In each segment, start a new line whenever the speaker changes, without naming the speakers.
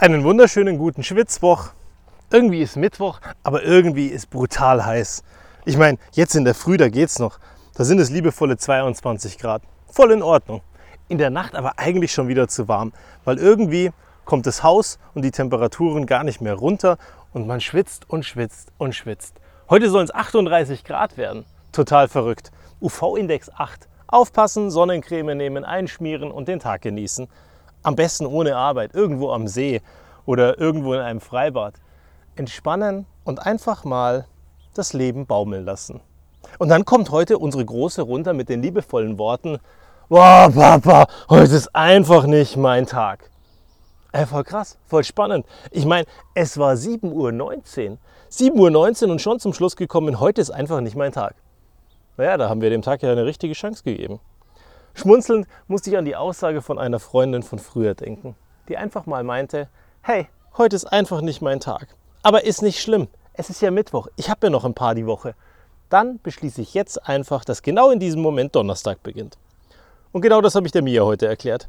Einen wunderschönen guten Schwitzwoch. Irgendwie ist Mittwoch, aber irgendwie ist brutal heiß. Ich meine, jetzt in der Früh, da geht's noch. Da sind es liebevolle 22 Grad. Voll in Ordnung. In der Nacht aber eigentlich schon wieder zu warm, weil irgendwie kommt das Haus und die Temperaturen gar nicht mehr runter und man schwitzt und schwitzt und schwitzt. Heute sollen es 38 Grad werden. Total verrückt. UV-Index 8. Aufpassen, Sonnencreme nehmen, einschmieren und den Tag genießen. Am besten ohne Arbeit, irgendwo am See oder irgendwo in einem Freibad. Entspannen und einfach mal das Leben baumeln lassen. Und dann kommt heute unsere Große runter mit den liebevollen Worten, Boah, Papa, heute ist einfach nicht mein Tag. Ey, voll krass, voll spannend. Ich meine, es war 7.19 Uhr. 7.19 Uhr und schon zum Schluss gekommen, heute ist einfach nicht mein Tag. Naja, da haben wir dem Tag ja eine richtige Chance gegeben. Schmunzelnd musste ich an die Aussage von einer Freundin von früher denken, die einfach mal meinte, hey, heute ist einfach nicht mein Tag. Aber ist nicht schlimm. Es ist ja Mittwoch. Ich habe ja noch ein paar die Woche. Dann beschließe ich jetzt einfach, dass genau in diesem Moment Donnerstag beginnt. Und genau das habe ich der Mia heute erklärt.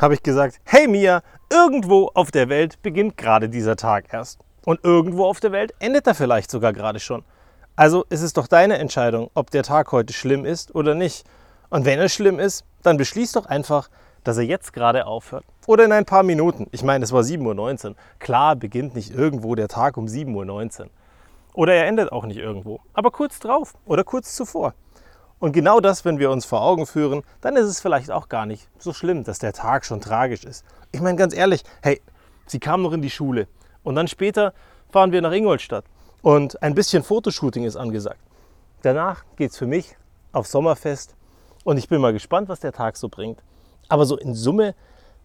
Habe ich gesagt, hey Mia, irgendwo auf der Welt beginnt gerade dieser Tag erst. Und irgendwo auf der Welt endet er vielleicht sogar gerade schon. Also ist es doch deine Entscheidung, ob der Tag heute schlimm ist oder nicht. Und wenn es schlimm ist, dann beschließ doch einfach, dass er jetzt gerade aufhört. Oder in ein paar Minuten. Ich meine, es war 7.19 Uhr. Klar beginnt nicht irgendwo der Tag um 7.19 Uhr. Oder er endet auch nicht irgendwo. Aber kurz drauf oder kurz zuvor. Und genau das, wenn wir uns vor Augen führen, dann ist es vielleicht auch gar nicht so schlimm, dass der Tag schon tragisch ist. Ich meine ganz ehrlich, hey, sie kam noch in die Schule und dann später fahren wir nach Ingolstadt und ein bisschen Fotoshooting ist angesagt. Danach geht es für mich aufs Sommerfest und ich bin mal gespannt, was der Tag so bringt. Aber so in Summe,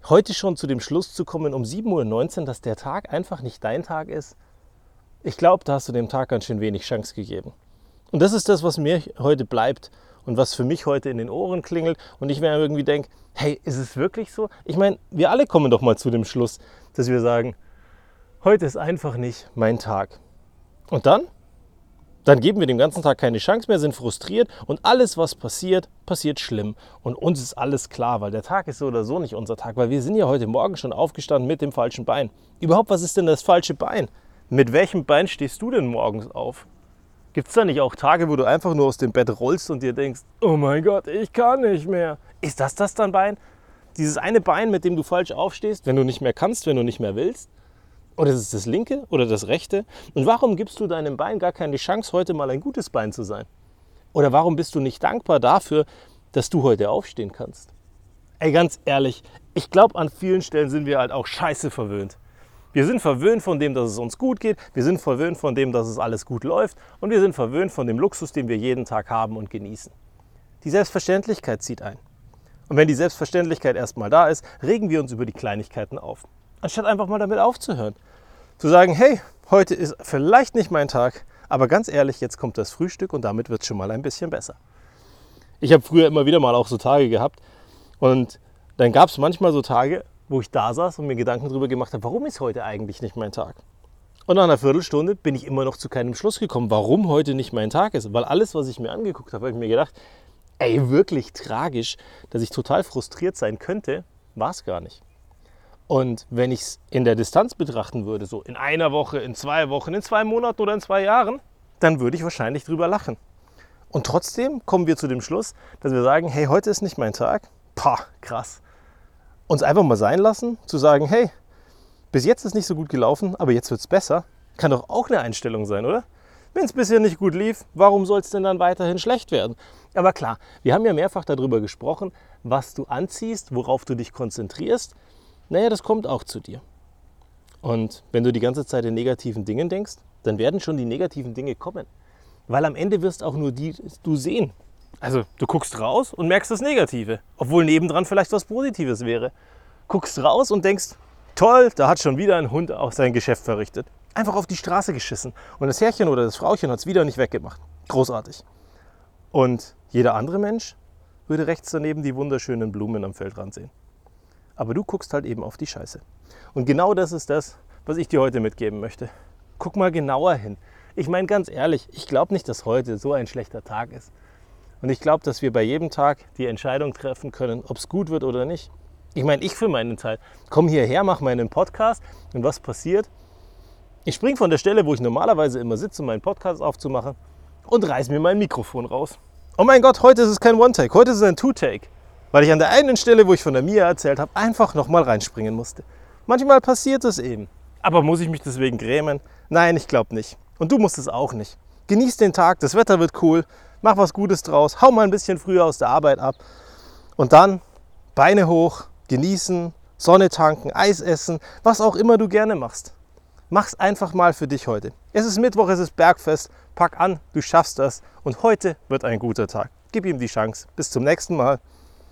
heute schon zu dem Schluss zu kommen um 7.19 Uhr, dass der Tag einfach nicht dein Tag ist, ich glaube, da hast du dem Tag ganz schön wenig Chance gegeben. Und das ist das, was mir heute bleibt und was für mich heute in den Ohren klingelt. Und ich mir irgendwie denke, hey, ist es wirklich so? Ich meine, wir alle kommen doch mal zu dem Schluss, dass wir sagen, heute ist einfach nicht mein Tag. Und dann? Dann geben wir dem ganzen Tag keine Chance mehr, sind frustriert und alles, was passiert, passiert schlimm. Und uns ist alles klar, weil der Tag ist so oder so nicht unser Tag, weil wir sind ja heute Morgen schon aufgestanden mit dem falschen Bein. Überhaupt, was ist denn das falsche Bein? Mit welchem Bein stehst du denn morgens auf? Gibt es da nicht auch Tage, wo du einfach nur aus dem Bett rollst und dir denkst, oh mein Gott, ich kann nicht mehr? Ist das das dann Bein? Dieses eine Bein, mit dem du falsch aufstehst, wenn du nicht mehr kannst, wenn du nicht mehr willst? Oder ist es das linke oder das rechte? Und warum gibst du deinem Bein gar keine Chance, heute mal ein gutes Bein zu sein? Oder warum bist du nicht dankbar dafür, dass du heute aufstehen kannst? Ey, ganz ehrlich, ich glaube, an vielen Stellen sind wir halt auch scheiße verwöhnt. Wir sind verwöhnt von dem, dass es uns gut geht. Wir sind verwöhnt von dem, dass es alles gut läuft. Und wir sind verwöhnt von dem Luxus, den wir jeden Tag haben und genießen. Die Selbstverständlichkeit zieht ein. Und wenn die Selbstverständlichkeit erstmal da ist, regen wir uns über die Kleinigkeiten auf. Anstatt einfach mal damit aufzuhören. Zu sagen, hey, heute ist vielleicht nicht mein Tag, aber ganz ehrlich, jetzt kommt das Frühstück und damit wird es schon mal ein bisschen besser. Ich habe früher immer wieder mal auch so Tage gehabt und dann gab es manchmal so Tage, wo ich da saß und mir Gedanken darüber gemacht habe, warum ist heute eigentlich nicht mein Tag? Und nach einer Viertelstunde bin ich immer noch zu keinem Schluss gekommen, warum heute nicht mein Tag ist. Weil alles, was ich mir angeguckt habe, habe ich mir gedacht, ey, wirklich tragisch, dass ich total frustriert sein könnte, war es gar nicht. Und wenn ich es in der Distanz betrachten würde, so in einer Woche, in zwei Wochen, in zwei Monaten oder in zwei Jahren, dann würde ich wahrscheinlich drüber lachen. Und trotzdem kommen wir zu dem Schluss, dass wir sagen, hey, heute ist nicht mein Tag. Pah, krass. Uns einfach mal sein lassen, zu sagen, hey, bis jetzt ist nicht so gut gelaufen, aber jetzt wird es besser. Kann doch auch eine Einstellung sein, oder? Wenn es bisher nicht gut lief, warum soll es denn dann weiterhin schlecht werden? Aber klar, wir haben ja mehrfach darüber gesprochen, was du anziehst, worauf du dich konzentrierst naja, das kommt auch zu dir. Und wenn du die ganze Zeit in negativen Dingen denkst, dann werden schon die negativen Dinge kommen. Weil am Ende wirst auch nur die du sehen. Also du guckst raus und merkst das Negative, obwohl nebendran vielleicht was Positives wäre. Guckst raus und denkst, toll, da hat schon wieder ein Hund auch sein Geschäft verrichtet. Einfach auf die Straße geschissen. Und das Herrchen oder das Frauchen hat es wieder nicht weggemacht. Großartig. Und jeder andere Mensch würde rechts daneben die wunderschönen Blumen am Feldrand sehen. Aber du guckst halt eben auf die Scheiße. Und genau das ist das, was ich dir heute mitgeben möchte. Guck mal genauer hin. Ich meine ganz ehrlich, ich glaube nicht, dass heute so ein schlechter Tag ist. Und ich glaube, dass wir bei jedem Tag die Entscheidung treffen können, ob es gut wird oder nicht. Ich meine, ich für meinen Teil komme hierher, mache meinen Podcast und was passiert? Ich springe von der Stelle, wo ich normalerweise immer sitze, um meinen Podcast aufzumachen und reiß mir mein Mikrofon raus. Oh mein Gott, heute ist es kein One-Take, heute ist es ein Two-Take. Weil ich an der einen Stelle, wo ich von der Mia erzählt habe, einfach nochmal reinspringen musste. Manchmal passiert es eben. Aber muss ich mich deswegen grämen? Nein, ich glaube nicht. Und du musst es auch nicht. Genieß den Tag, das Wetter wird cool, mach was Gutes draus, hau mal ein bisschen früher aus der Arbeit ab. Und dann Beine hoch, genießen, Sonne tanken, Eis essen, was auch immer du gerne machst. Mach's einfach mal für dich heute. Es ist Mittwoch, es ist Bergfest. Pack an, du schaffst das und heute wird ein guter Tag. Gib ihm die Chance. Bis zum nächsten Mal.